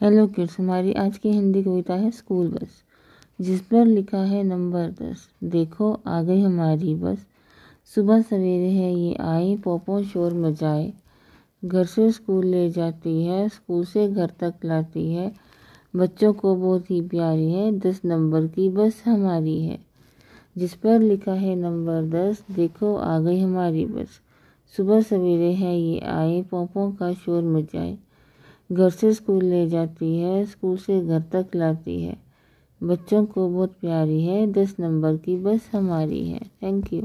Hello kids, हमारी आज की हिंदी कविता है स्कूल बस, जिस पर लिखा है नंबर दस। देखो आ गई हमारी बस। सुबह सवेरे है ये, आई, पोपो शोर मचाए। घर से स्कूल ले जाती है, स्कूल से घर तक लाती है। बच्चों को बहुत ही प्यारी है, दस नंबर की बस हमारी है। जिस पर लिखा है नंबर दस, देखो आ गई हमारी बस। सुबह सवेरे है ये आए पोपों का शोर मचाए। घर से स्कूल ले जाती है, स्कूल से घर तक लाती है। बच्चों को बहुत प्यारी है, दस नंबर की बस हमारी है। Thank you